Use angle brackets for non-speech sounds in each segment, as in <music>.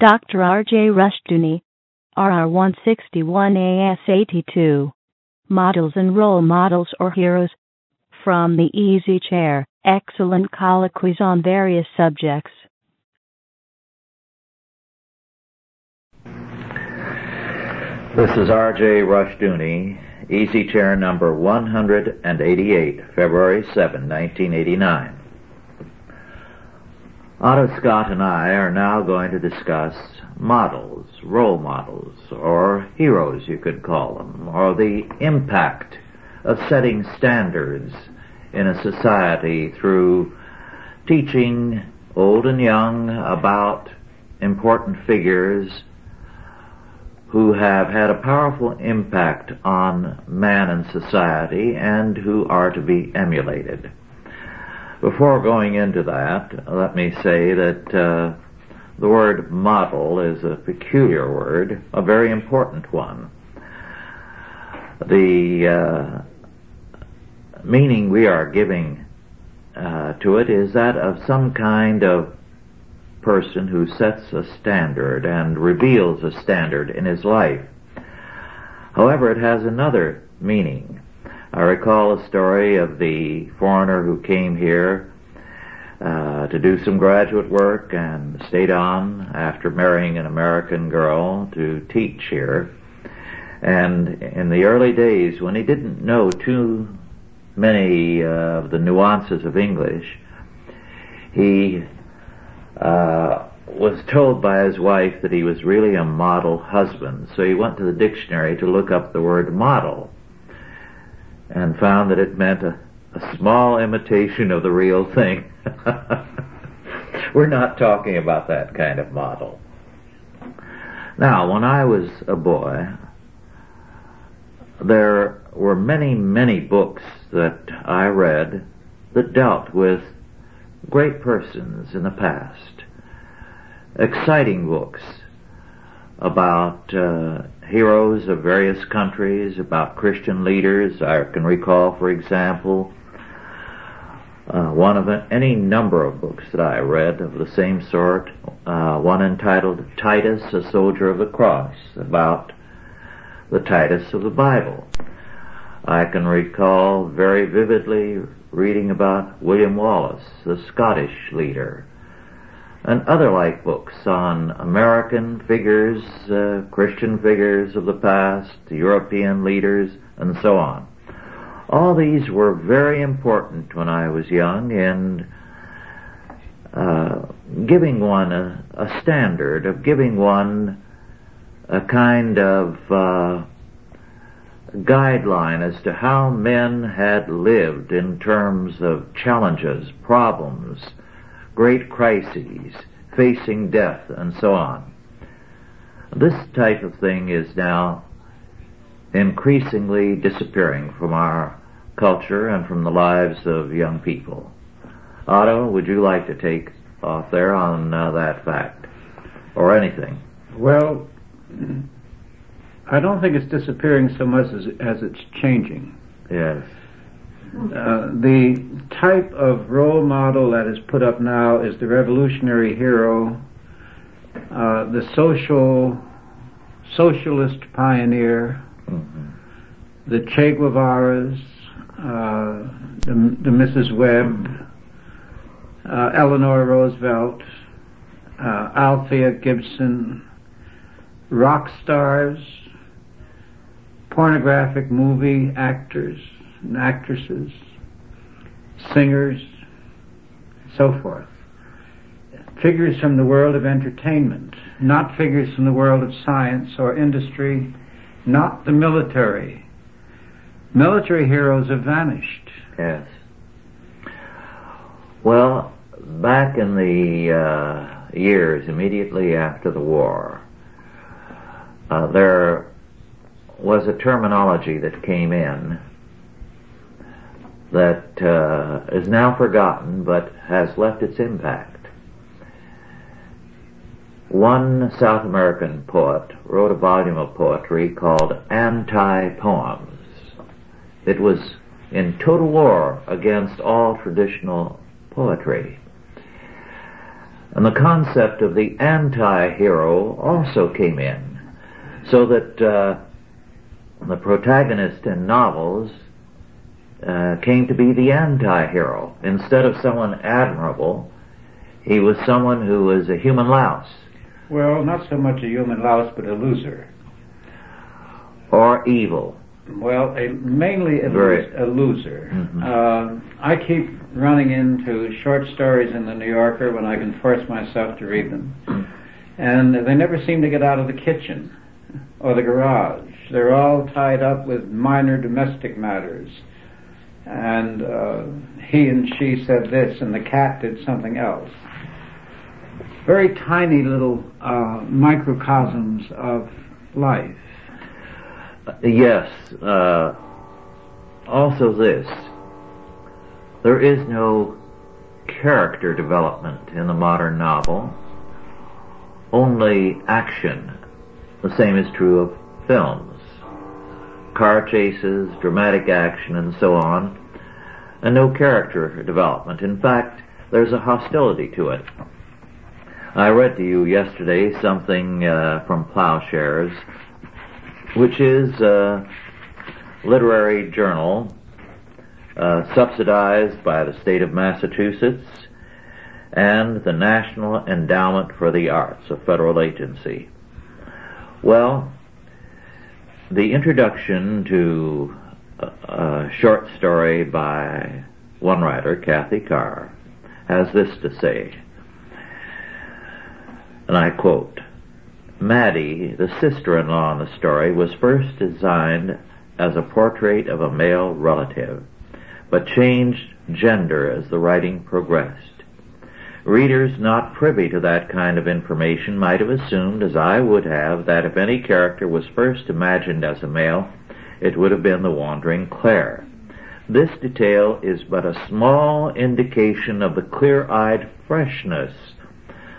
Dr. R.J. Rushdoony, RR 161 AS 82. Models and Role Models or Heroes. From the Easy Chair, excellent colloquies on various subjects. This is R.J. Rushdoony, Easy Chair number 188, February 7, 1989. Otto Scott and I are now going to discuss models, role models, or heroes you could call them, or the impact of setting standards in a society through teaching old and young about important figures who have had a powerful impact on man and society and who are to be emulated. Before going into that, let me say that uh, the word model is a peculiar word, a very important one. The uh, meaning we are giving uh, to it is that of some kind of person who sets a standard and reveals a standard in his life. However, it has another meaning. I recall a story of the foreigner who came here uh, to do some graduate work and stayed on after marrying an American girl to teach here. And in the early days, when he didn't know too many uh, of the nuances of English, he uh, was told by his wife that he was really a model husband. So he went to the dictionary to look up the word model and found that it meant a, a small imitation of the real thing. <laughs> We're not talking about that kind of model. Now, when I was a boy, there were many, many books that I read that dealt with great persons in the past. Exciting books about uh, heroes of various countries, about Christian leaders. I can recall, for example, uh, one of any number of books that I read of the same sort. Uh, one entitled Titus, a Soldier of the Cross, about the Titus of the Bible. I can recall very vividly reading about William Wallace, the Scottish leader, and other like books on American figures, uh, Christian figures of the past, European leaders, and so on. All these were very important when I was young in uh, giving one a, a, standard, of giving one a kind of uh, guideline as to how men had lived in terms of challenges, problems, great crises, facing death, and so on. This type of thing is now increasingly disappearing from our culture and from the lives of young people. Otto, would you like to take off there on uh, that fact? Or anything? Well, <clears throat> I don't think it's disappearing so much as, as it's changing. Yes. Uh, the type of role model that is put up now is the revolutionary hero, uh, the social socialist pioneer, mm-hmm. the Che Guevara's, uh, the, the, Mrs. Webb, uh, Eleanor Roosevelt, uh, Althea Gibson, rock stars, pornographic movie actors and actresses, singers, and so forth. Figures from the world of entertainment, not figures from the world of science or industry, not the military. Military heroes have vanished. Yes. Well, back in the uh, years immediately after the war, uh, there was a terminology that came in that uh, is now forgotten but has left its impact. One South American poet wrote a volume of poetry called Anti-Poems. It was in total war against all traditional poetry. And the concept of the anti-hero also came in. So that uh, the protagonist in novels uh, came to be the anti-hero. Instead of someone admirable, he was someone who was a human louse. Well, not so much a human louse, but a loser. Or evil. Well, a, mainly a, Very- a loser. Mhm. Uh, I keep running into short stories in the New Yorker when I can force myself to read them, and they never seem to get out of the kitchen or the garage. They're all tied up with minor domestic matters. And uh, he and she said this, and the cat did something else. Very tiny little uh, microcosms of life. Yes. Uh, also this. There is no character development in the modern novel. Only action. The same is true of films. Car chases, dramatic action, and so on. And no character development. In fact, there's a hostility to it. I read to you yesterday something uh, from Ploughshares which is a literary journal uh, subsidized by the state of Massachusetts and the National Endowment for the Arts, a federal agency. Well, the introduction to a, short story by one writer, Kathy Carr, has this to say, and I quote, Maddie, the sister-in-law in the story, was first designed as a portrait of a male relative, but changed gender as the writing progressed. Readers not privy to that kind of information might have assumed, as I would have, that if any character was first imagined as a male, it would have been the wandering Claire. This detail is but a small indication of the clear-eyed freshness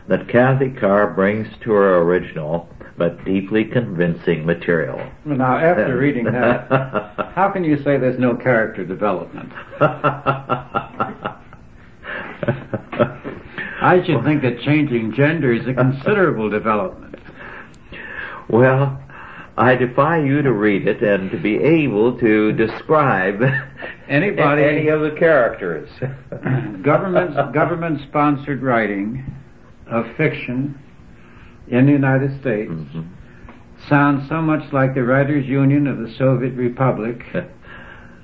that Kathy Carr brings to her original but deeply convincing material. Now, after reading that, <laughs> how can you say there's no character development? <laughs> I should think that changing gender is a considerable <laughs> development. well, I defy you to read it and to be able to describe <laughs> Anybody- any of the characters. <clears throat> government government sponsored writing of fiction in the United States Mhm. sounds so much like the Writers Union of the Soviet Republic <laughs>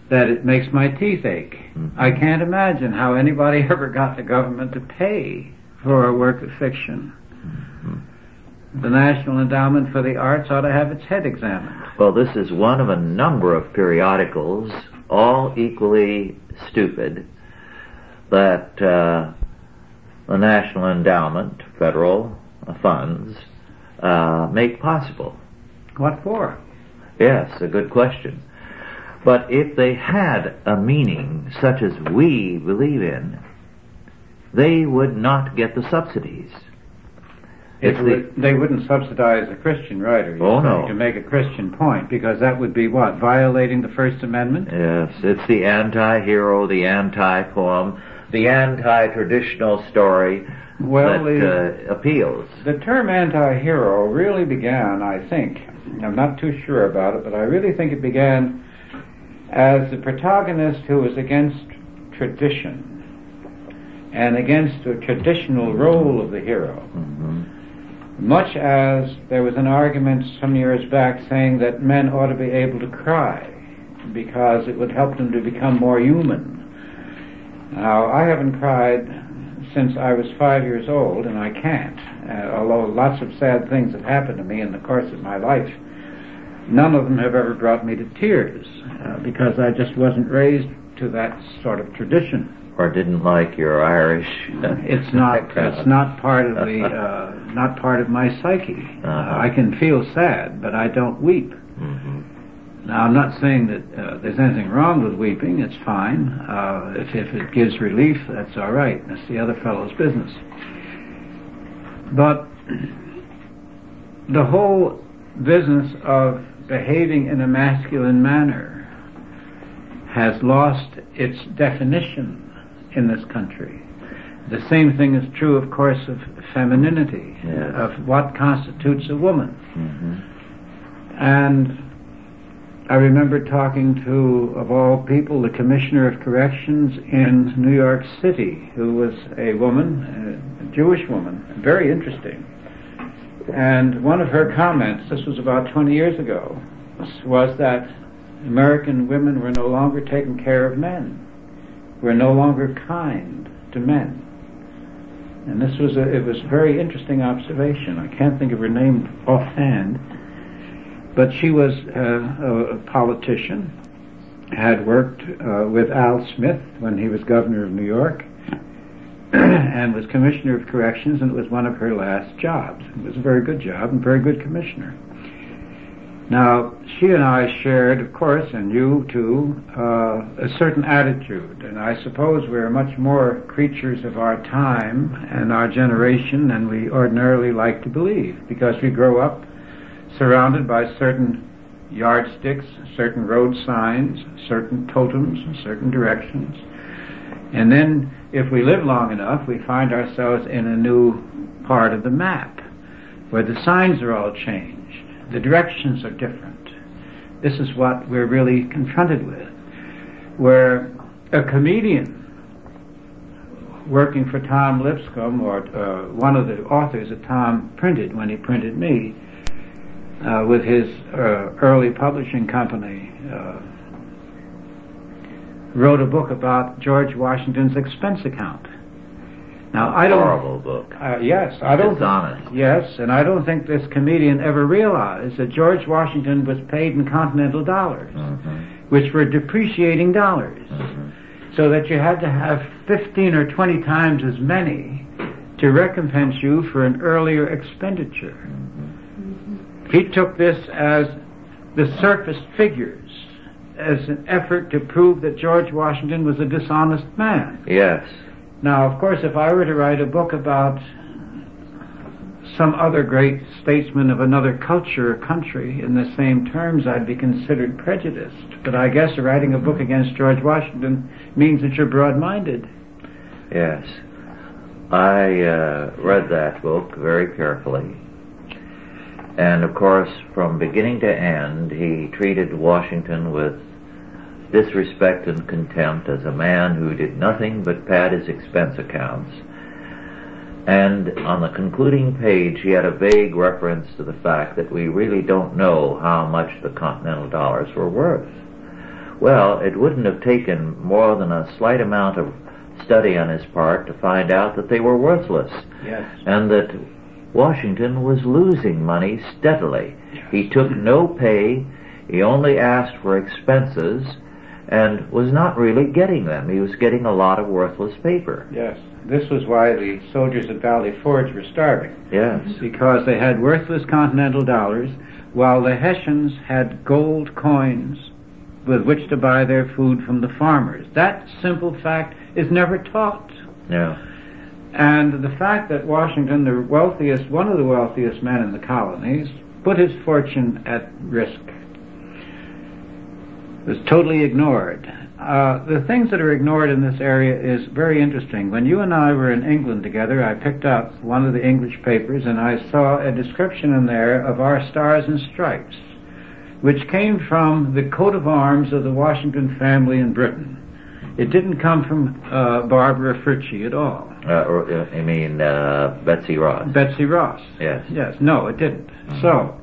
that it makes my teeth ache. Mhm. I can't imagine how anybody <laughs> ever got the government to pay for a work of fiction. The National Endowment for the Arts ought to have its head examined. Well, this is one of a number of periodicals, all equally stupid, that uh, the National Endowment, federal uh, funds, uh, make possible. What for? Yes, a good question. But if they had a meaning such as we believe in, they would not get the subsidies. The- would, they wouldn't subsidize a Christian writer, you Oh, no. to make a Christian point, because that would be what? Violating the First Amendment? Yes, it's the anti-hero, the anti-poem, the anti-traditional story Well, the, that uh, appeals. the term anti-hero really began, I think, I'm not too sure about it, but I really think it began as the protagonist who was against tradition and against the traditional role of the hero. Mhm. Much as there was an argument some years back saying that men ought to be able to cry because it would help them to become more human. Now, I haven't cried since I was five years old, and I can't, uh, although lots of sad things have happened to me in the course of my life. None of them have ever brought me to tears uh, because I just wasn't raised to that sort of tradition. Or didn't like your Irish. <laughs> It's not. <laughs> It's not part of the. <laughs> Uh, not part of my psyche. Uh, Uh-huh. I can feel sad, but I don't weep. Mhm. Now, I'm not saying that uh, there's anything wrong with weeping. It's fine. Uh, if, if it gives relief, that's all right. That's the other fellow's business. But <clears throat> the whole business of behaving in a masculine manner has lost its definition in this country. The same thing is true, of course, of femininity, Yes. of what constitutes a woman. hmm And I remember talking to, of all people, the Commissioner of Corrections in New York City, who was a woman, a Jewish woman, very interesting. And one of her comments, this was about 20 years ago, was that American women were no longer taking care of men, were no longer kind to men. And this was a, it was a very interesting observation. I can't think of her name offhand, but she was uh, a, politician, had worked uh, with Al Smith when he was governor of New York, <clears throat> and was commissioner of corrections, and it was one of her last jobs. It was a very good job and very good commissioner. Now, she and I shared, of course, and you too, uh, a certain attitude, and I suppose we're much more creatures of our time and our generation than we ordinarily like to believe, because we grow up surrounded by certain yardsticks, certain road signs, certain totems, certain directions. And then, if we live long enough, we find ourselves in a new part of the map, where the signs are all changed, the directions are different. This is what we're really confronted with, where a comedian working for Tom Lipscomb, or uh, one of the authors that Tom printed when he printed me, uh, with his uh, early publishing company, uh, wrote a book about George Washington's expense account. Now I don't. Horrible book. Uh, yes, I don't. Dishonest. Yes, and I don't think this comedian ever realized that George Washington was paid in continental dollars, hmm which were depreciating dollars, hmm so that you had to have 15 or 20 times as many to recompense you for an earlier expenditure. He took this as the surface figures, as an effort to prove that George Washington was a dishonest man. Yes. Now, of course, if I were to write a book about some other great statesman of another culture or country in the same terms, I'd be considered prejudiced. But I guess writing a book against George Washington means that you're broad-minded. Yes. I uh, read that book very carefully. And of course, from beginning to end, he treated Washington with disrespect and contempt as a man who did nothing but pad his expense accounts. And on the concluding page, he had a vague reference to the fact that we really don't know how much the continental dollars were worth. Well, it wouldn't have taken more than a slight amount of study on his part to find out that they were worthless Yes. and that Washington was losing money steadily. He took no pay, he only asked for expenses, and was not really getting them. He was getting a lot of worthless paper. Yes. This was why the soldiers at Valley Forge were starving. Yes. Because they had worthless continental dollars, while the Hessians had gold coins with which to buy their food from the farmers. That simple fact is never taught. Yeah. And the fact that Washington, the wealthiest, one of the wealthiest men in the colonies, put his fortune at risk was totally ignored. Uh, the things that are ignored in this area is very interesting. When you and I were in England together, I picked up one of the English papers and I saw a description in there of our stars and stripes, which came from the coat of arms of the Washington family in Britain. It didn't come from uh, Barbara Fritchie at all. Uh, or, uh, I mean, uh, Betsy Ross. Betsy Ross. Yes. Yes. No, it didn't. So,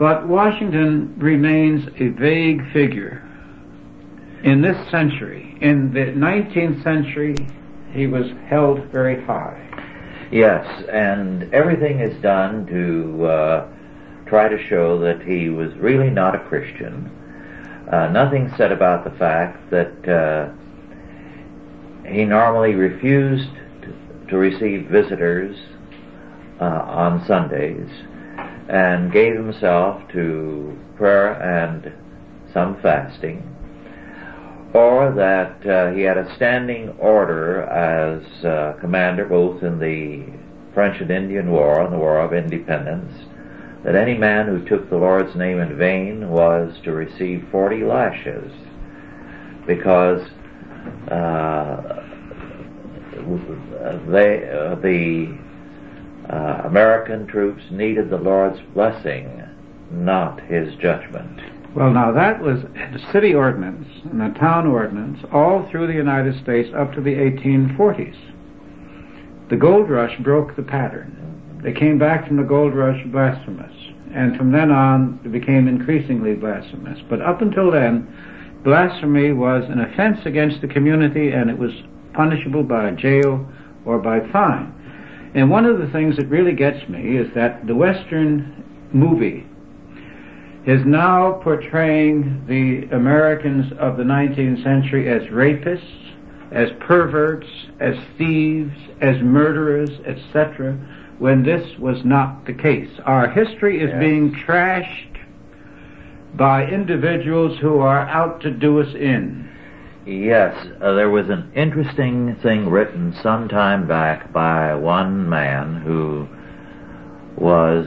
but Washington remains a vague figure in this century. In the 19th century, he was held very high. Yes, and everything is done to uh, try to show that he was really not a Christian. Uh, nothing said about the fact that uh, he normally refused to, to receive visitors uh, on Sundays and gave himself to prayer and some fasting, or that uh, he had a standing order as uh, commander both in the French and Indian War and the War of Independence that any man who took the Lord's name in vain was to receive 40 lashes because uh, they uh, the uh, American troops needed the Lord's blessing, not His judgment. Well, now that was the city ordinance and the town ordinance all through the United States up to the 1840s. The gold rush broke the pattern. They came back from the gold rush blasphemous, and from then on it became increasingly blasphemous. But up until then, blasphemy was an offense against the community and it was punishable by jail or by fine. And one of the things that really gets me is that the Western movie is now portraying the Americans of the 19th century as rapists, as perverts, as thieves, as murderers, etc., when this was not the case. Our history is Yes. being trashed by individuals who are out to do us in. Yes, uh, there was an interesting thing written some time back by one man who was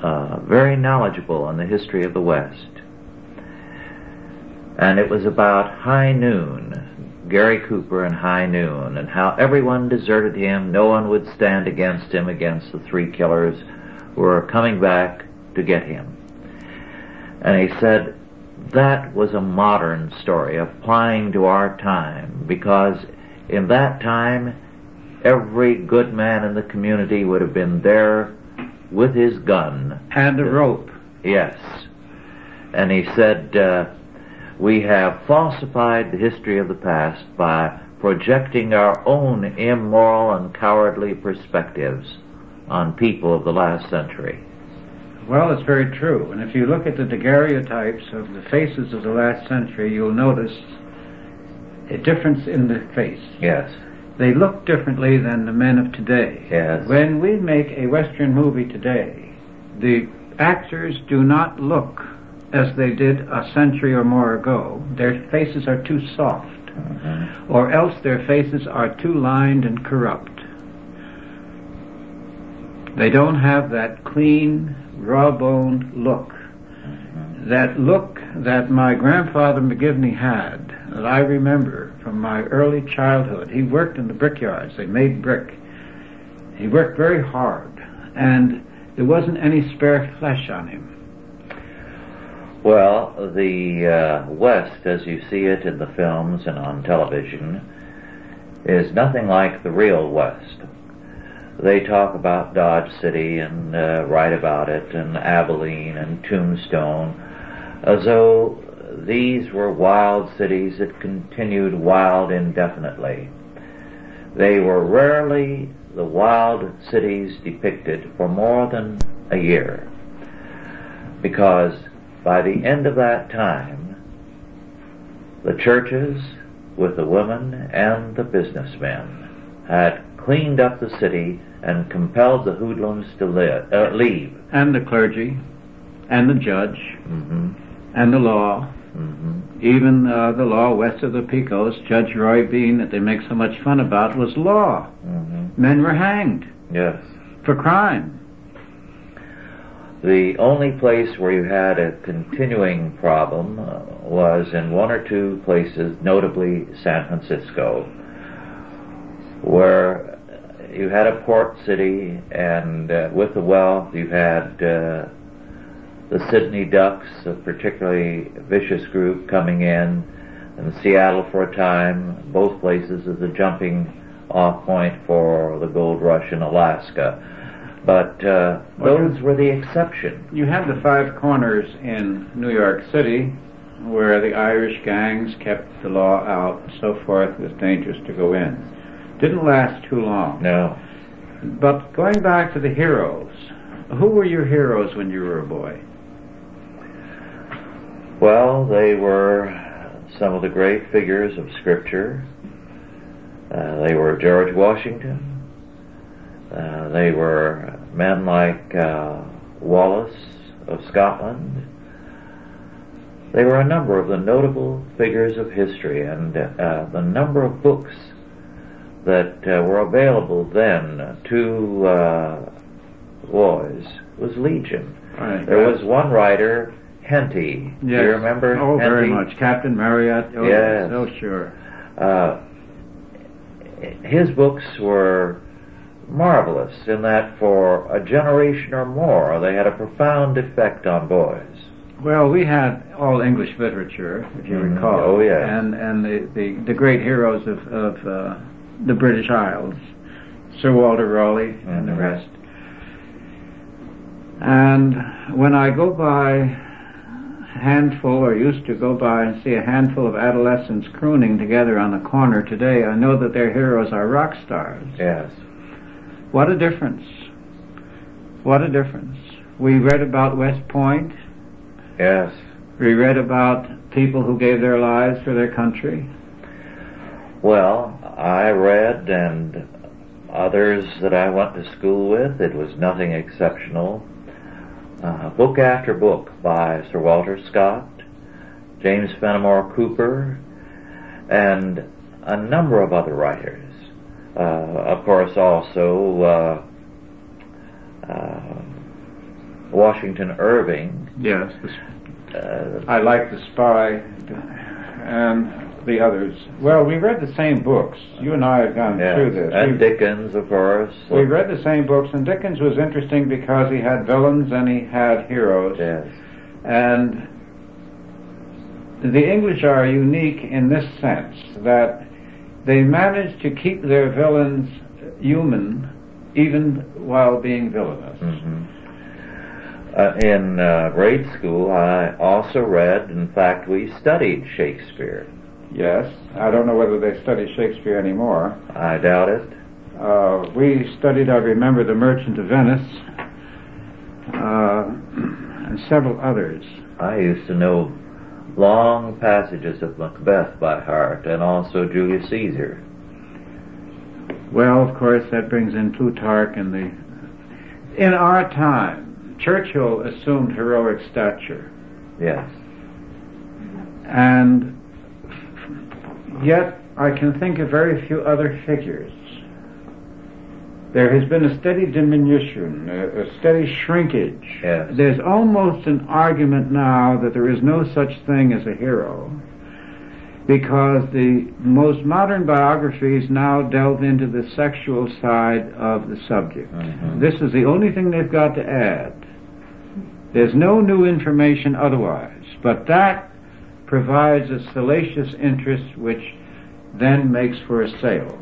uh, very knowledgeable on the history of the West. And it was about High Noon, Gary Cooper and High Noon, and how everyone deserted him, no one would stand against him, against the three killers who were coming back to get him. And he said, that was a modern story applying to our time because in that time every good man in the community would have been there with his gun. And a rope. Yes. And he said, uh, we have falsified the history of the past by projecting our own immoral and cowardly perspectives on people of the last century. Well, it's very true. And if you look at the daguerreotypes of the faces of the last century, you'll notice a difference in the face. Yes. They look differently than the men of today. Yes. When we make a Western movie today, the actors do not look as they did a century or more ago. Their faces are too soft, Mhm. or else their faces are too lined and corrupt. They don't have that clean, raw-boned look. That look that my grandfather McGivney had, that I remember from my early childhood. He worked in the brickyards. They made brick. He worked very hard, and there wasn't any spare flesh on him. Well, the uh, West, as you see it in the films and on television, is nothing like the real West. They talk about Dodge City and uh, write about it, and Abilene and Tombstone, as though these were wild cities that continued wild indefinitely. They were rarely the wild cities depicted for more than a year, because by the end of that time, the churches, with the women and the businessmen, had cleaned up the city and compelled the hoodlums to li- uh, leave. And the clergy, and the judge, hmm and the law, hmm even uh, the law west of the Pecos, Judge Roy Bean, that they make so much fun about, was law. hmm Men were hanged Yes. for crime. The only place where you had a continuing problem uh, was in one or two places, notably San Francisco, where you had a port city, and uh, with the wealth you had uh, the Sydney Ducks, a particularly vicious group coming in, and Seattle for a time, both places as a jumping off point for the gold rush in Alaska. But uh, those were the exception. You had the five corners in New York City where the Irish gangs kept the law out and so forth. It was dangerous to go in. Didn't last too long. No. But going back to the heroes, who were your heroes when you were a boy? Well, they were some of the great figures of Scripture. Uh, they were George Washington. Uh, they were men like uh, Wallace of Scotland. They were a number of the notable figures of history, and uh, the number of books that uh, were available then to uh, boys was legion. Right. There was one writer, Henty. Do you remember Oh, very much. Captain Marryat. Oh, Yes. Oh, sure. Uh, his books were marvelous in that for a generation or more they had a profound effect on boys. Well, we had all English literature, if you Mhm. recall. Oh, yeah. And and the, the, the great heroes of, of uh, the British Isles, Sir Walter Raleigh and the Mhm. rest. And when I go by a handful, or used to go by and see a handful of adolescents crooning together on a corner today, I know that their heroes are rock stars. Yes. What a difference. What a difference. We read about West Point. Yes. We read about people who gave their lives for their country. Well, I read and others that I went to school with, it was nothing exceptional. Uh, book after book by Sir Walter Scott, James Fenimore Cooper, and a number of other writers. Uh, of course, also uh, uh, Washington Irving. Yes. Uh, I like The Spy and the others. Well, we read the same books. You and I have gone yes, through this. and we, Dickens, of course. we read the same books, and Dickens was interesting because he had villains and he had heroes. Yes. And the English are unique in this sense that they manage to keep their villains human even while being villainous. hmm Uh, in uh, grade school, I also read, in fact, we studied Shakespeare. Yes, I don't know whether they study Shakespeare anymore. I doubt it. Uh, we studied, I remember, The Merchant of Venice uh, <clears throat> and several others. I used to know long passages of Macbeth by heart, and also Julius Caesar. Well, of course, that brings in Plutarch and the. In our time, Churchill assumed heroic stature, Yes. and yet I can think of very few other figures. There has been a steady diminution, a, a steady shrinkage. Yes. There's almost an argument now that there is no such thing as a hero because the most modern biographies now delve into the sexual side of the subject. Mhm. This is the only thing they've got to add. There's no new information otherwise, but that provides a salacious interest which then makes for a sale.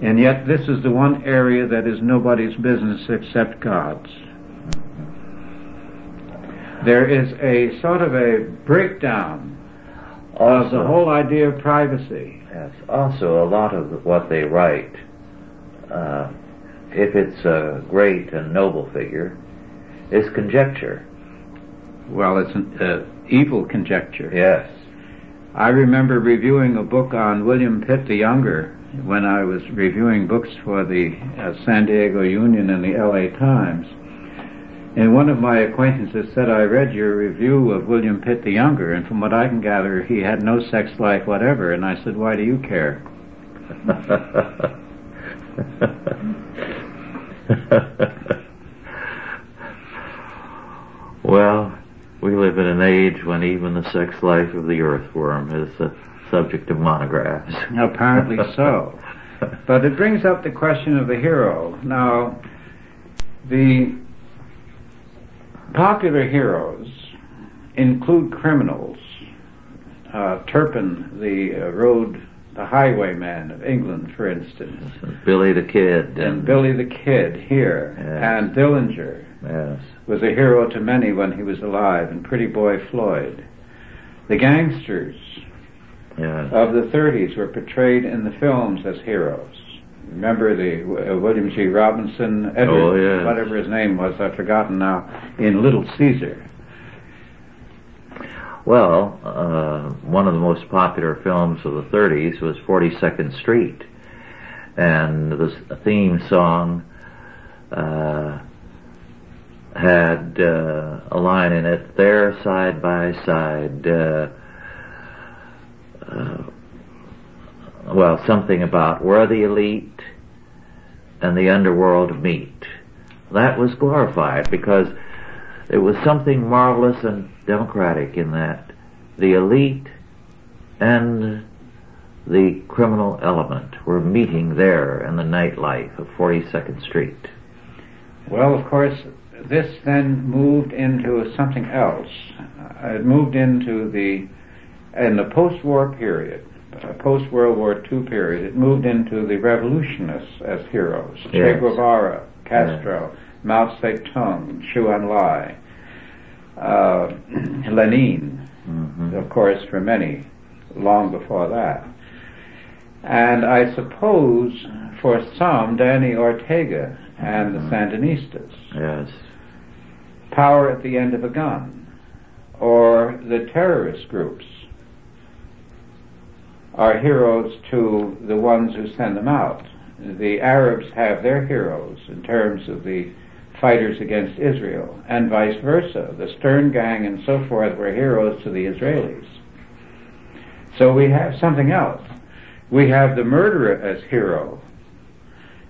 And yet this is the one area that is nobody's business except God's. There is a sort of a breakdown of the whole idea of privacy. Yes. Also, a lot of what they write, uh, if it's a great and noble figure, is conjecture. Well, it's uh, evil conjecture. Yes. I remember reviewing a book on William Pitt the Younger when I was reviewing books for the uh, San Diego Union and the LA Times. And one of my acquaintances said, I read your review of William Pitt the Younger, and from what I can gather, he had no sex life whatever. And I said, Why do you care? <laughs> well, we live in an age when even the sex life of the earthworm is the subject of monographs. <laughs> Apparently so. But it brings up the question of the hero. Now, the popular heroes include criminals. Uh, Turpin, the uh, road, the highwayman of England, for instance, Billy the Kid and Billy the Kid here, Yes. and Dillinger Yes. Was a hero to many when he was alive, and Pretty Boy Floyd. The gangsters of the 30s were portrayed in the films as heroes. Remember the uh, William G. Robinson, Edward, Oh, yes. whatever his name was, I've forgotten now, in Little Caesar. Well, uh, one of the most popular films of the 30s was 42nd Street, and the theme song uh, had uh, a line in it: "There, side by side." Uh, uh, well, something about where the elite and the underworld meet. That was glorified because it was something marvelous and democratic in that the elite and the criminal element were meeting there in the nightlife of 42nd Street? Well, of course, this then moved into something else. Uh, it moved into the, in the post-war period, uh, post-World War II period, it moved into the revolutionists as heroes. Yes. Che Guevara, Castro, yes. Mao Zedong, Zhou Enlai, uh, <clears throat> Lenin, mm-hmm. of course, for many, long before that. And I suppose for some, Danny Ortega and the mm-hmm. Sandinistas. Yes. Power at the end of a gun. Or the terrorist groups are heroes to the ones who send them out. The Arabs have their heroes in terms of the fighters against Israel, and vice versa. The Stern Gang and so forth were heroes to the Israelis. So we have something else. We have the murderer as hero,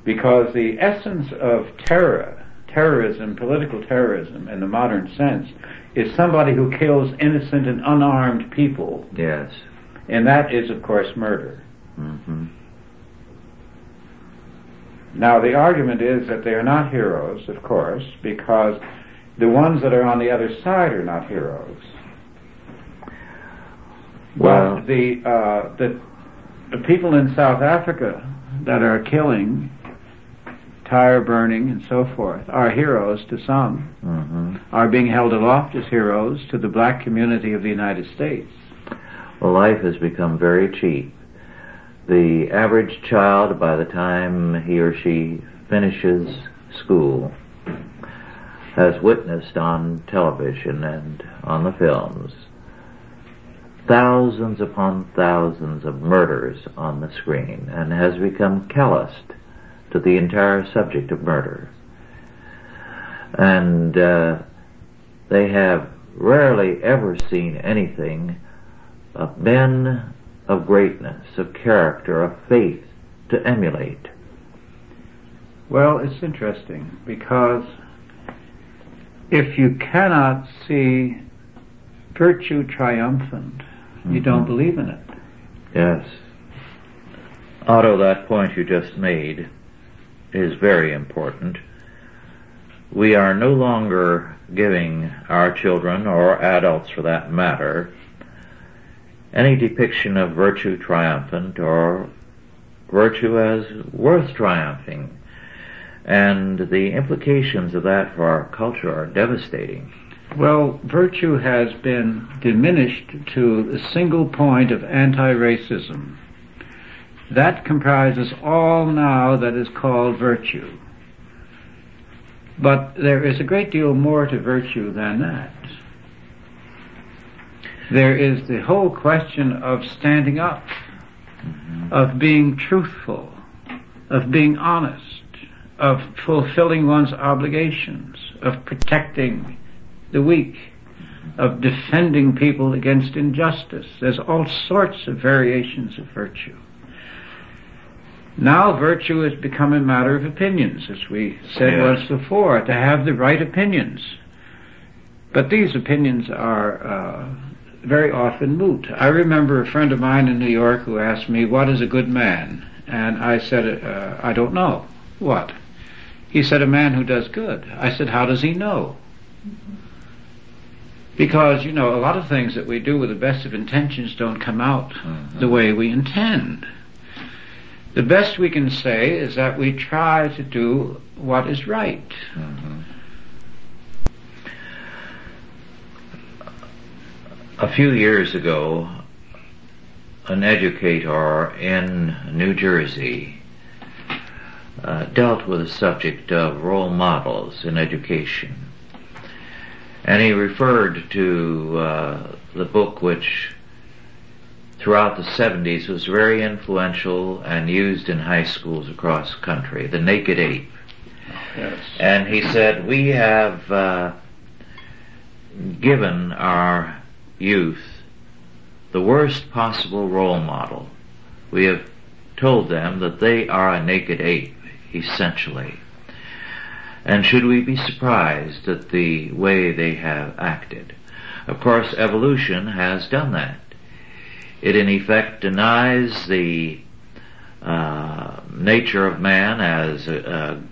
because the essence of terror, terrorism, political terrorism in the modern sense, is somebody who kills innocent and unarmed people. Yes. And that is, of course, murder. Mm-hmm. Now, the argument is that they are not heroes, of course, because the ones that are on the other side are not heroes. Well, the, uh, the, the people in South Africa that are killing, tire burning, and so forth are heroes to some, mm-hmm. are being held aloft as heroes to the black community of the United States. Well, life has become very cheap the average child, by the time he or she finishes school, has witnessed on television and on the films thousands upon thousands of murders on the screen and has become calloused to the entire subject of murder. And uh, they have rarely ever seen anything of men of greatness, of character, of faith to emulate? Well, it's interesting because if you cannot see virtue triumphant, mm-hmm. you don't believe in it. Yes. Otto, that point you just made is very important. We are no longer giving our children, or adults for that matter, any depiction of virtue triumphant or virtue as worth triumphing. And the implications of that for our culture are devastating. Well, virtue has been diminished to a single point of anti-racism. That comprises all now that is called virtue. But there is a great deal more to virtue than that. There is the whole question of standing up, mm-hmm. of being truthful, of being honest, of fulfilling one's obligations, of protecting the weak, of defending people against injustice. There's all sorts of variations of virtue. Now virtue has become a matter of opinions, as we said once before, to have the right opinions. But these opinions are uh, very often moot. I remember a friend of mine in New York who asked me, what is a good man? And I said, uh, I don't know. What? He said, a man who does good. I said, how does he know? Because, you know, a lot of things that we do with the best of intentions don't come out mm-hmm. the way we intend. The best we can say is that we try to do what is right. Mm-hmm. A few years ago, an educator in New Jersey uh, dealt with the subject of role models in education. And he referred to uh, the book which throughout the 70s was very influential and used in high schools across the country, The Naked Ape. Yes. And he said, we have uh, given our youth the worst possible role model. We have told them that they are a naked ape, essentially. And should we be surprised at the way they have acted? Of course, evolution has done that. It in effect denies the uh, nature of man as a,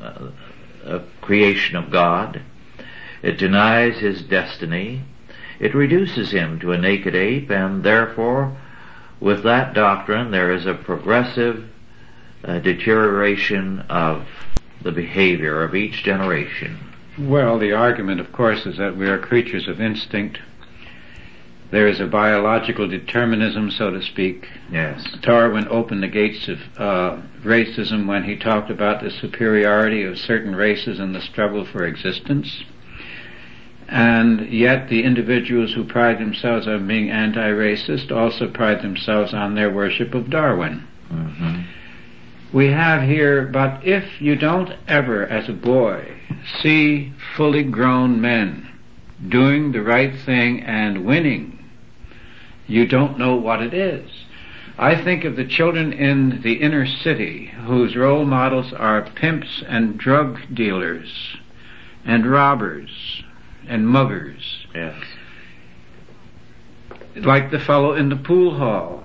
a, a creation of God. It denies his destiny. It reduces him to a naked ape, and therefore, with that doctrine, there is a progressive uh, deterioration of the behavior of each generation. Well, the argument, of course, is that we are creatures of instinct. There is a biological determinism, so to speak. Yes. Darwin opened the gates of uh, racism when he talked about the superiority of certain races in the struggle for existence. And yet the individuals who pride themselves on being anti-racist also pride themselves on their worship of Darwin. Mm-hmm. We have here, but if you don't ever, as a boy, see fully grown men doing the right thing and winning, you don't know what it is. I think of the children in the inner city whose role models are pimps and drug dealers and robbers and muggers. Yes. Like the fellow in the pool hall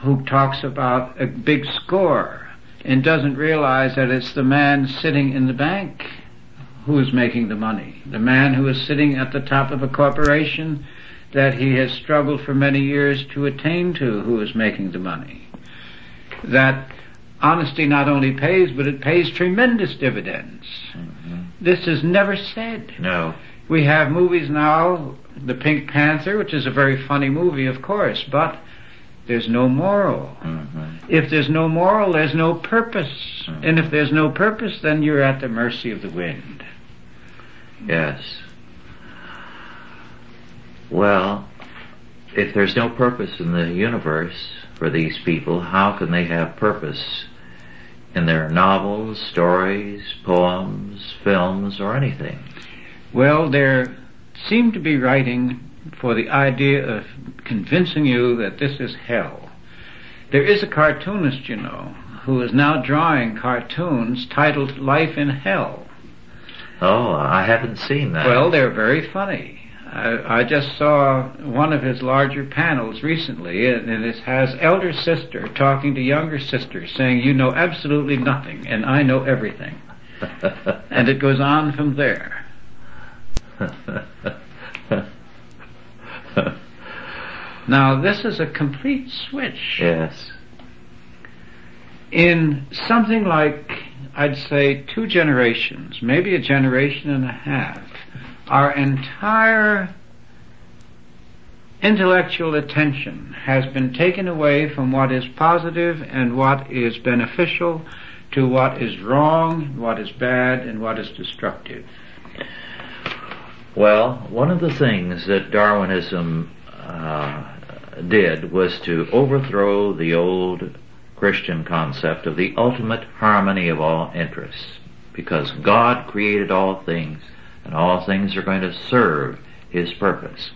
who talks about a big score and doesn't realize that it's the man sitting in the bank who is making the money. The man who is sitting at the top of a corporation that he has struggled for many years to attain to who is making the money. That honesty not only pays, but it pays tremendous dividends. Mm-hmm. This is never said. No. We have movies now, The Pink Panther, which is a very funny movie, of course, but there's no moral. Mm-hmm. If there's no moral, there's no purpose. Mhm. And if there's no purpose, then you're at the mercy of the wind. Yes. Well, if there's no purpose in the universe for these people, how can they have purpose in their novels, stories, poems, films, or anything? Well, there seem to be writing for the idea of convincing you that this is hell. There is a cartoonist, you know, who is now drawing cartoons titled Life in Hell. Oh, I haven't seen that. Well, they're very funny. I, I just saw one of his larger panels recently, and it has elder sister talking to younger sister, saying, "You know absolutely nothing, and I know everything," <laughs> and it goes on from there. <laughs> <laughs> Now, this is a complete switch. yes. In something like, I'd say, two generations, maybe a generation and a half, our entire intellectual attention has been taken away from what is positive and what is beneficial to what is wrong, what is bad, and what is destructive. Well, one of the things that Darwinism uh, did was to overthrow the old Christian concept of the ultimate harmony of all interests. Because God created all things, and all things are going to serve His purpose.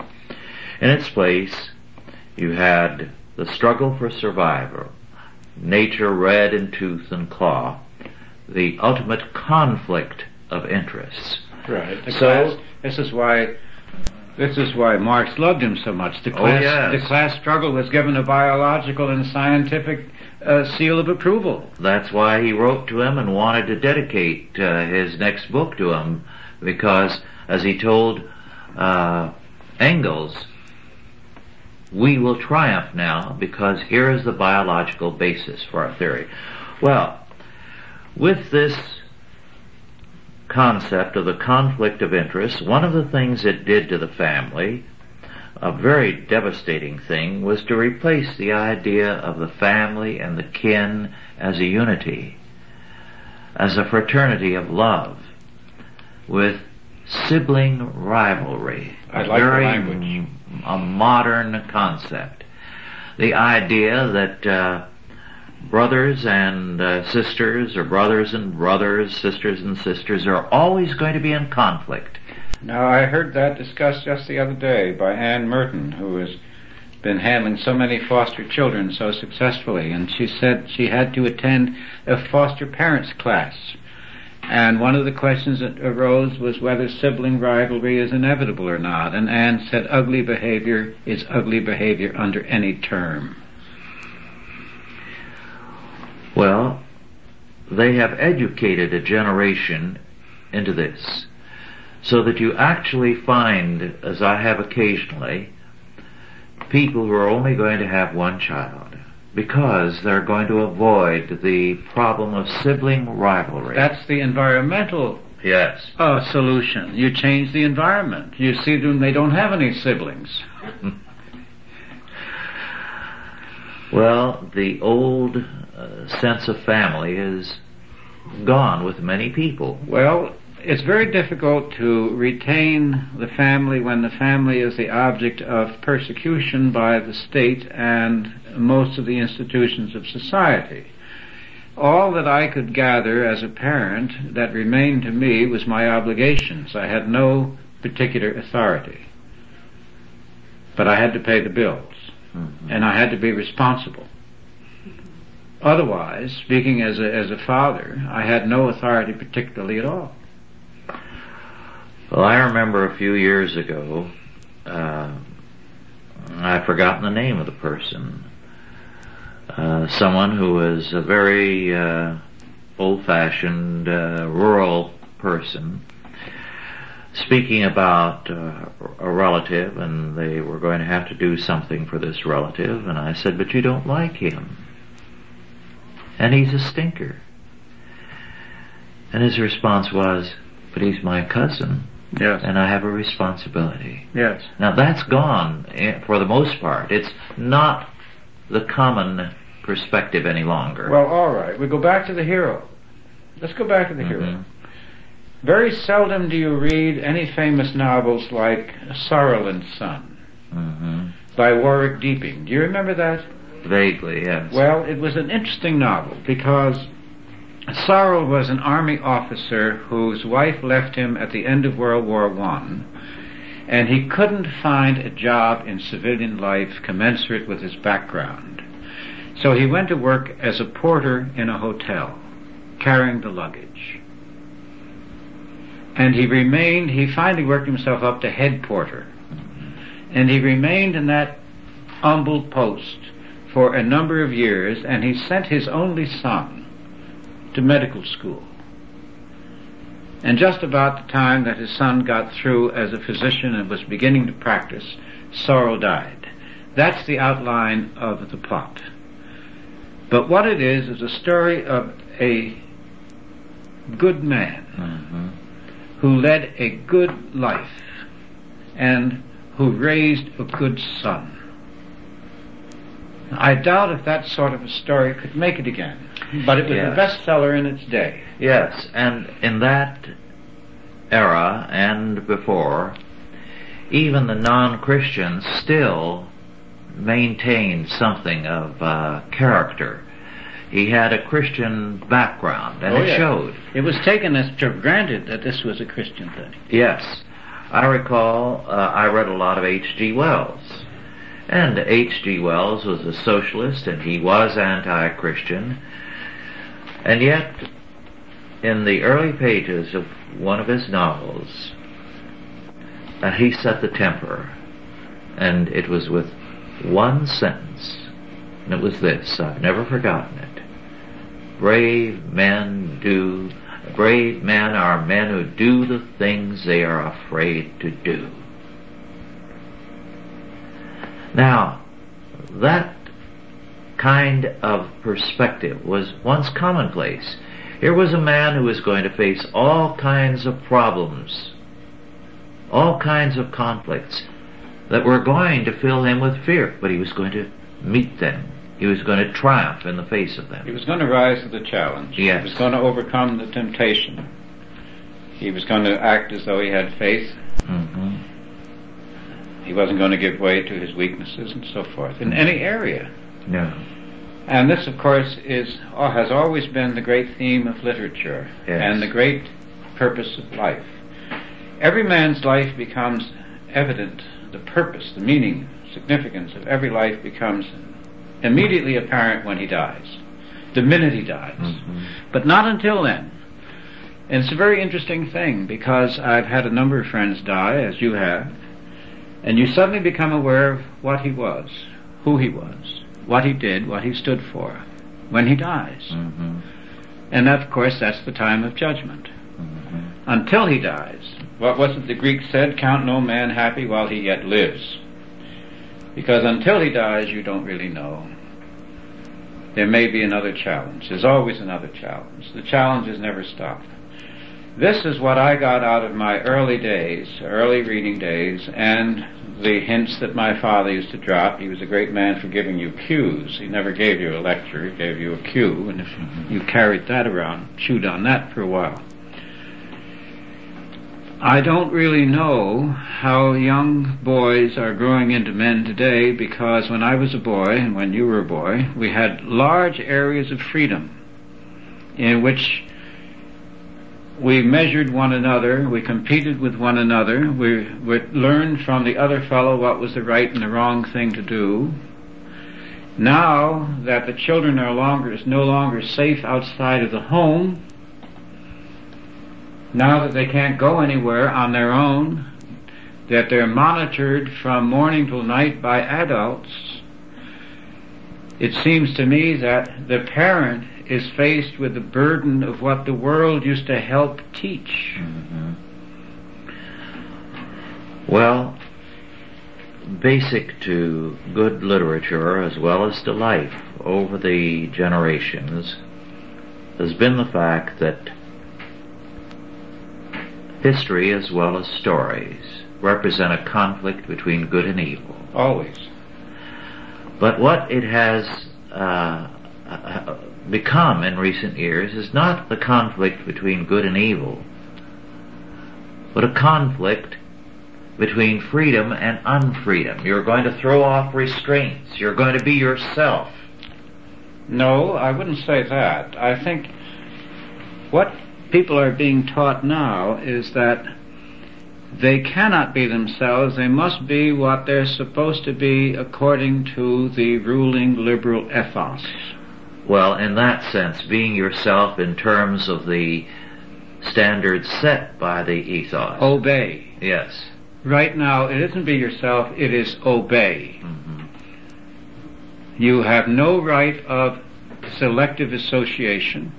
In its place, you had the struggle for survival, nature red in tooth and claw, the ultimate conflict of interests. Right. The So- class, this is why this is why Marx loved him so much. The Oh, class yes. the class struggle was given a biological and scientific uh, seal of approval. That's why he wrote to him and wanted to dedicate uh, his next book to him, because as he told uh, Engels, we will triumph now because here is the biological basis for our theory. Well, with this concept of the conflict of interest, one of the things it did to the family, a very devastating thing, was to replace the idea of the family and the kin as a unity, as a fraternity of love, with sibling rivalry. I a like very language. m- a modern concept. The idea that uh, brothers and uh, sisters, or brothers and brothers, sisters and sisters, are always going to be in conflict. Now I heard that discussed just the other day by Anne Merton, who has been handling so many foster children so successfully, and she said she had to attend a foster parents class. And one of the questions that arose was whether sibling rivalry is inevitable or not. And Anne said ugly behavior is ugly behavior under any term. Well, they have educated a generation into this. So that you actually find, as I have occasionally, people who are only going to have one child because they're going to avoid the problem of sibling rivalry. That's the environmental yes. uh, solution. You change the environment. You see them, they don't have any siblings. <laughs> well, the old sense of family is gone with many people. Well, it's very difficult to retain the family when the family is the object of persecution by the state and most of the institutions of society. All that I could gather as a parent that remained to me was my obligations. I had no particular authority. But I had to pay the bills. Mm-hmm. And I had to be responsible. Otherwise, speaking as a, as a father, I had no authority particularly at all. Well, I remember a few years ago, uh, I've forgotten the name of the person. Uh, someone who was a very uh, old-fashioned uh, rural person, speaking about uh, a relative, and they were going to have to do something for this relative, and I said, "But you don't like him." And he's a stinker. And his response was, but he's my cousin. Yes. And I have a responsibility. Yes. Now that's gone eh, for the most part. It's not the common perspective any longer. Well, alright. We go back to the hero. Let's go back to the mm-hmm. hero. Very seldom do you read any famous novels like Sorrel and Son mm-hmm. by Warwick Deeping. Do you remember that? Vaguely, yes. Well, it was an interesting novel because Sorrel was an army officer whose wife left him at the end of World War One, and he couldn't find a job in civilian life commensurate with his background. So he went to work as a porter in a hotel, carrying the luggage. And he remained, he finally worked himself up to head porter. And he remained in that humble post for a number of years, and he sent his only son to medical school. And just about the time that his son got through as a physician and was beginning to practice, Sorrel died. That's the outline of the plot. But what it is is a story of a good man mm-hmm. who led a good life and who raised a good son. I doubt if that sort of a story could make it again. But it was yes. a bestseller in its day. Yes, and in that era and before, even the non-Christians still maintained something of uh, character. He had a Christian background, and oh, it yeah. showed. It was taken as for granted that this was a Christian thing. Yes. I recall uh, I read a lot of H.G. Wells and H.G. Wells was a socialist and he was anti-Christian. And yet, in the early pages of one of his novels, uh, he set the temper. And it was with one sentence. And it was this. I've never forgotten it. Brave men do, brave men are men who do the things they are afraid to do. Now, that kind of perspective was once commonplace. Here was a man who was going to face all kinds of problems, all kinds of conflicts that were going to fill him with fear, but he was going to meet them. He was going to triumph in the face of them. He was going to rise to the challenge. Yes. He was going to overcome the temptation. He was going to act as though he had faith. Mm-hmm. He wasn't going to give way to his weaknesses and so forth in any area. No. And this, of course, is uh, has always been the great theme of literature yes. and the great purpose of life. Every man's life becomes evident. The purpose, the meaning, significance of every life becomes immediately apparent when he dies, the minute he dies. Mm-hmm. But not until then. And it's a very interesting thing because I've had a number of friends die, as you have, and you suddenly become aware of what he was, who he was, what he did, what he stood for, when he dies. Mm-hmm. And of course, that's the time of judgment. Mm-hmm. Until he dies. What was it the Greek said? Count no man happy while he yet lives. Because until he dies, you don't really know. There may be another challenge. There's always another challenge. The challenges never stop. This is what I got out of my early days, early reading days, and the hints that my father used to drop. He was a great man for giving you cues. He never gave you a lecture, he gave you a cue, and if you carried that around, chewed on that for a while. I don't really know how young boys are growing into men today because when I was a boy and when you were a boy, we had large areas of freedom in which we measured one another, we competed with one another, we, we learned from the other fellow what was the right and the wrong thing to do. Now that the children are longer, is no longer safe outside of the home, now that they can't go anywhere on their own, that they're monitored from morning till night by adults, it seems to me that the parent is faced with the burden of what the world used to help teach. Mm-hmm. Well, basic to good literature as well as to life over the generations has been the fact that history as well as stories represent a conflict between good and evil. Always. But what it has uh, become in recent years is not the conflict between good and evil, but a conflict between freedom and unfreedom. You're going to throw off restraints. You're going to be yourself. No, I wouldn't say that. I think what people are being taught now is that they cannot be themselves. They must be what they're supposed to be according to the ruling liberal ethos. Well, in that sense, being yourself in terms of the standards set by the ethos. Obey. Yes. Right now, it isn't be yourself, it is obey. Mm-hmm. You have no right of selective association.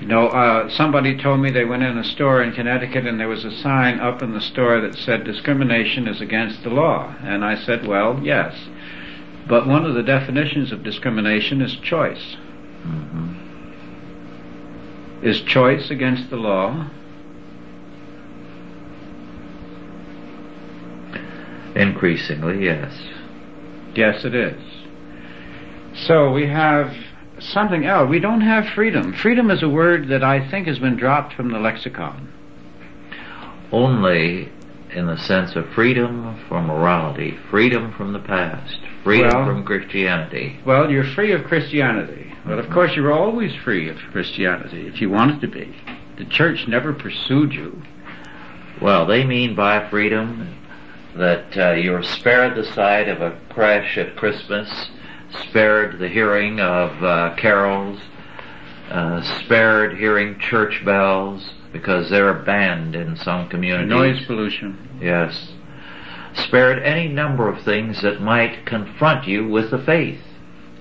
You know, uh, somebody told me they went in a store in Connecticut and there was a sign up in the store that said discrimination is against the law. And I said, well, yes. But one of the definitions of discrimination is choice. Mm-hmm. Is choice against the law? Increasingly, yes. Yes, it is. So we have something else. We don't have freedom. Freedom is a word that I think has been dropped from the lexicon. Only in the sense of freedom from morality, freedom from the past, freedom Well- from Christianity. Well, you're free of Christianity. Well, of course, you're always free of Christianity if you wanted to be. The church never pursued you. Well, they mean by freedom that uh, you're spared the sight of a crèche at Christmas, spared the hearing of uh, carols, uh, spared hearing church bells because they're banned in some communities. Noise pollution. Yes. Spared any number of things that might confront you with the faith.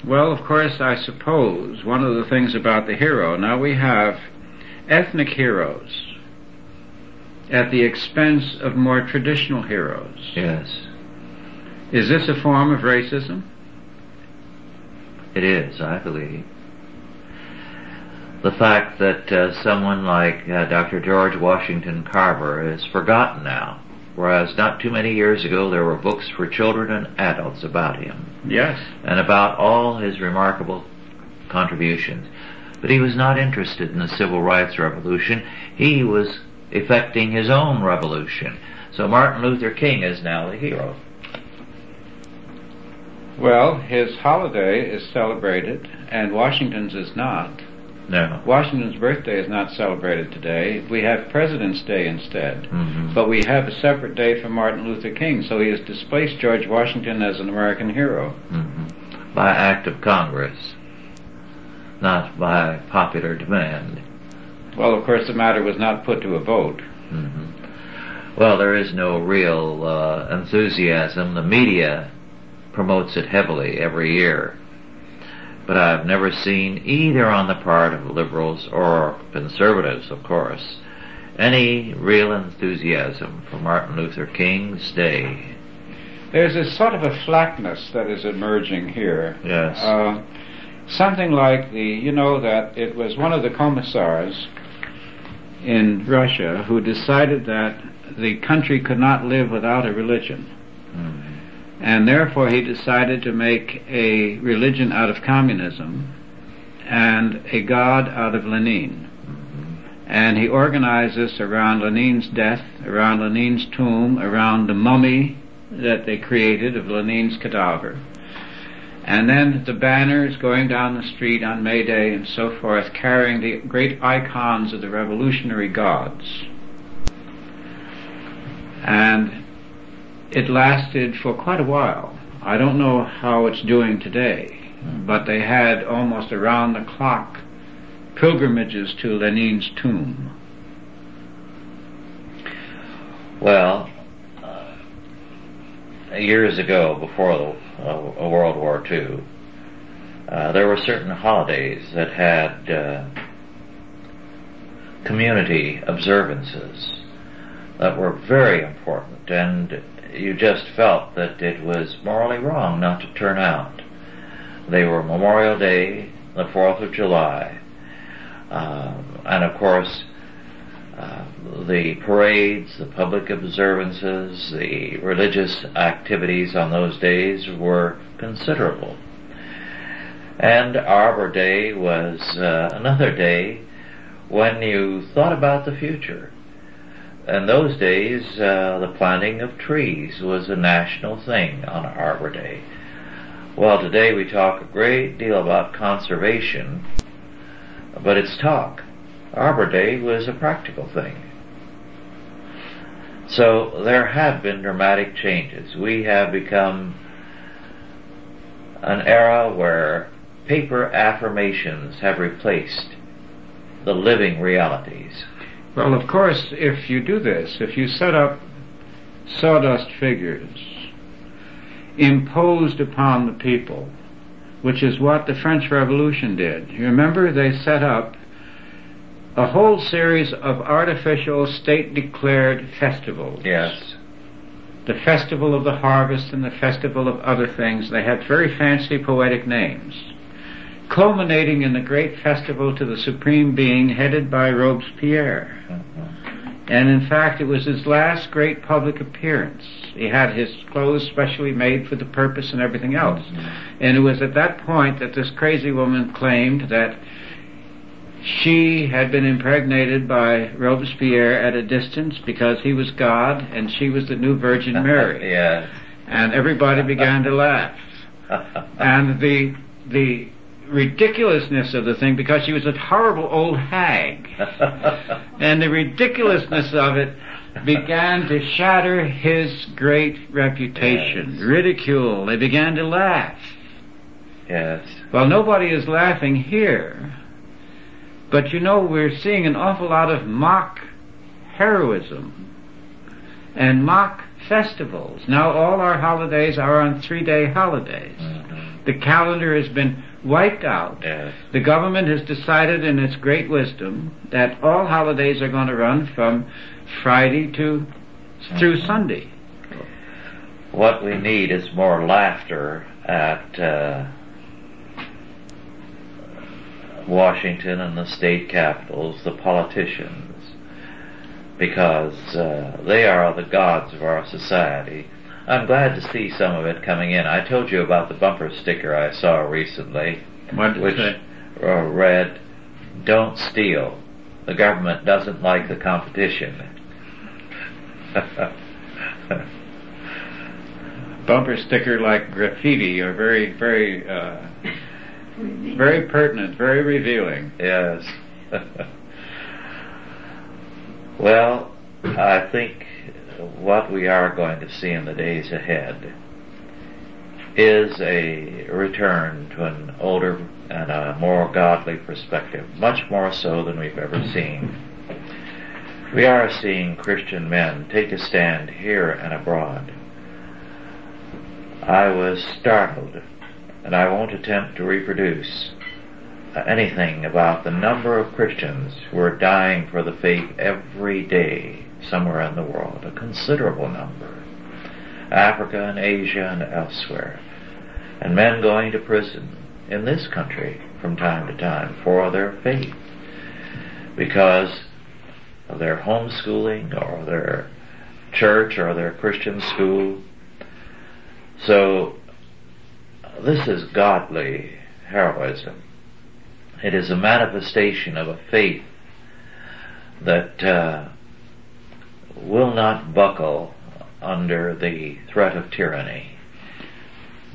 Well, of course, I suppose one of the things about the hero, now we have ethnic heroes at the expense of more traditional heroes. Yes. Is this a form of racism? It is, I believe. The fact that uh, someone like uh, Dr. George Washington Carver is forgotten now, whereas not too many years ago there were books for children and adults about him Yes. and about all his remarkable contributions. But he was not interested in the civil rights revolution. He was effecting his own revolution. So Martin Luther King is now the hero. Well, his holiday is celebrated, and Washington's is not. No. Washington's birthday is not celebrated today. We have President's Day instead. hmm But we have a separate day for Martin Luther King, so he has displaced George Washington as an American hero. hmm By act of Congress, not by popular demand. Well, of course, the matter was not put to a vote. Mm-hmm. Well, there is no real uh, enthusiasm. The media promotes it heavily every year. But I've never seen, either on the part of liberals or conservatives, of course, any real enthusiasm for Martin Luther King's day. There's a sort of a flatness that is emerging here. Yes. Uh, something like the, you know, that it was one of the commissars in Russia who decided that the country could not live without a religion. Mm-hmm. And therefore he decided to make a religion out of communism and a god out of Lenin. And he organized this around Lenin's death, around Lenin's tomb, around the mummy that they created of Lenin's cadaver. And then the banners going down the street on May Day and so forth, carrying the great icons of the revolutionary gods. And it lasted for quite a while. I don't know how it's doing today, but they had almost around the clock pilgrimages to Lenin's tomb. Well, uh, years ago, before uh, World War II, uh, there were certain holidays that had uh, community observances that were very important, and you just felt that it was morally wrong not to turn out. They were Memorial Day, the 4th of July, uh, and of course, uh, the parades, the public observances, the religious activities on those days were considerable. And Arbor Day was uh, another day when you thought about the future. In those days, uh, the planting of trees was a national thing on Arbor Day. Well, today we talk a great deal about conservation, but it's talk. Arbor Day was a practical thing. So there have been dramatic changes. We have become an era where paper affirmations have replaced the living realities. Well, of course, if you do this, if you set up sawdust figures imposed upon the people, which is what the French Revolution did. You remember they set up a whole series of artificial state declared festivals. Yes. The festival of the harvest and the festival of other things. They had very fancy poetic names. Culminating in the great festival to the Supreme Being headed by Robespierre. Mm-hmm. And in fact, it was his last great public appearance. He had his clothes specially made for the purpose and everything else. Mm-hmm. And it was at that point that this crazy woman claimed that she had been impregnated by Robespierre at a distance because he was God and she was the new Virgin <laughs> Mary. yes. And everybody began to laugh. <laughs> And the, the ridiculousness of the thing because she was a horrible old hag. <laughs> and the ridiculousness of it began to shatter his great reputation. Yes. Ridicule. They began to laugh. yes. Well, nobody is laughing here. But you know, we're seeing an awful lot of mock heroism and mock festivals. Now all our holidays are on three day holidays. Mhm. The calendar has been wiped out. Yes. The government has decided in its great wisdom that all holidays are going to run from Friday to through Sunday. What we need is more laughter at uh, Washington and the state capitals, the politicians, because uh, they are the gods of our society. I'm glad to see some of it coming in. I told you about the bumper sticker I saw recently, What did it which uh, read, "Don't steal. The government doesn't like the competition." <laughs> Bumper sticker like graffiti are very, very, uh, very pertinent, very revealing. Yes. <laughs> well, I think what we are going to see in the days ahead is a return to an older and a more godly perspective, much more so than we've ever seen. We are seeing Christian men take a stand here and abroad. I was startled, and I won't attempt to reproduce anything about the number of Christians who are dying for the faith every day somewhere in the world, a considerable number. Africa and Asia and elsewhere. And men going to prison in this country from time to time for their faith because of their homeschooling or their church or their Christian school. So this is godly heroism. It is a manifestation of a faith that uh, will not buckle under the threat of tyranny.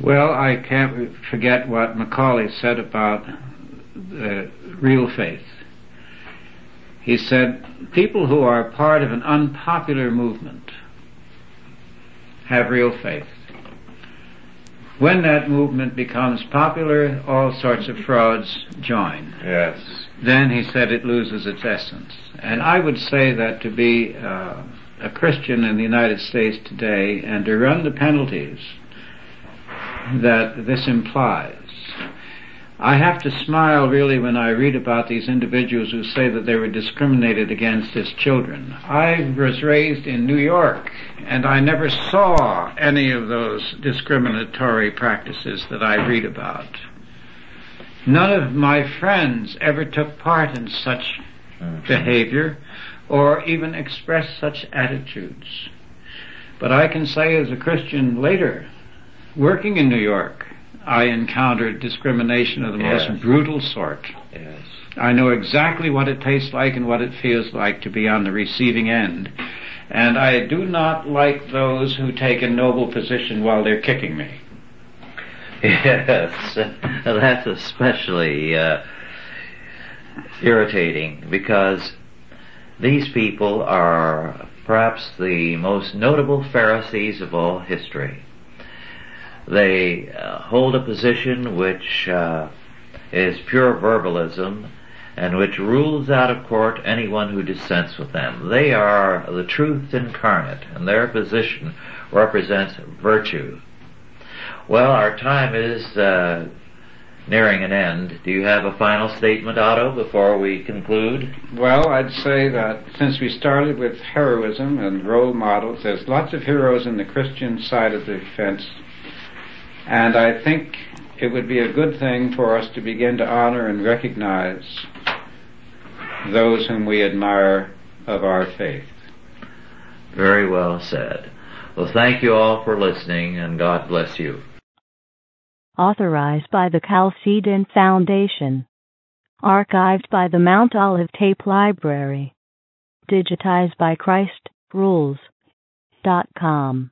Well, I can't forget what Macaulay said about the real faith. He said, people who are part of an unpopular movement have real faith. When that movement becomes popular, all sorts of frauds join. Yes. Then he said it loses its essence. And I would say that to be uh, a Christian in the United States today and to run the penalties that this implies. I have to smile really when I read about these individuals who say that they were discriminated against as children. I was raised in New York and I never saw any of those discriminatory practices that I read about. None of my friends ever took part in such mm-hmm. behavior or even express such attitudes. But I can say as a Christian later Working in New York, I encountered discrimination of the yes. most brutal sort. Yes. I know exactly what it tastes like and what it feels like to be on the receiving end. And I do not like those who take a noble position while they're kicking me. <laughs> Yes, that's especially uh, irritating because these people are perhaps the most notable Pharisees of all history. They uh, hold a position which uh, is pure verbalism and which rules out of court anyone who dissents with them. They are the truth incarnate, and their position represents virtue. Well, our time is uh, nearing an end. Do you have a final statement, Otto, before we conclude? Well, I'd say that since we started with heroism and role models, there's lots of heroes in the Christian side of the fence and I think it would be a good thing for us to begin to honor and recognize those whom we admire of our faith. Very well said. Well, thank you all for listening, and God bless you. Authorized by the Chalcedon Foundation. Archived by the Mount Olive Tape Library. Digitized by Christ Rules. Dot com.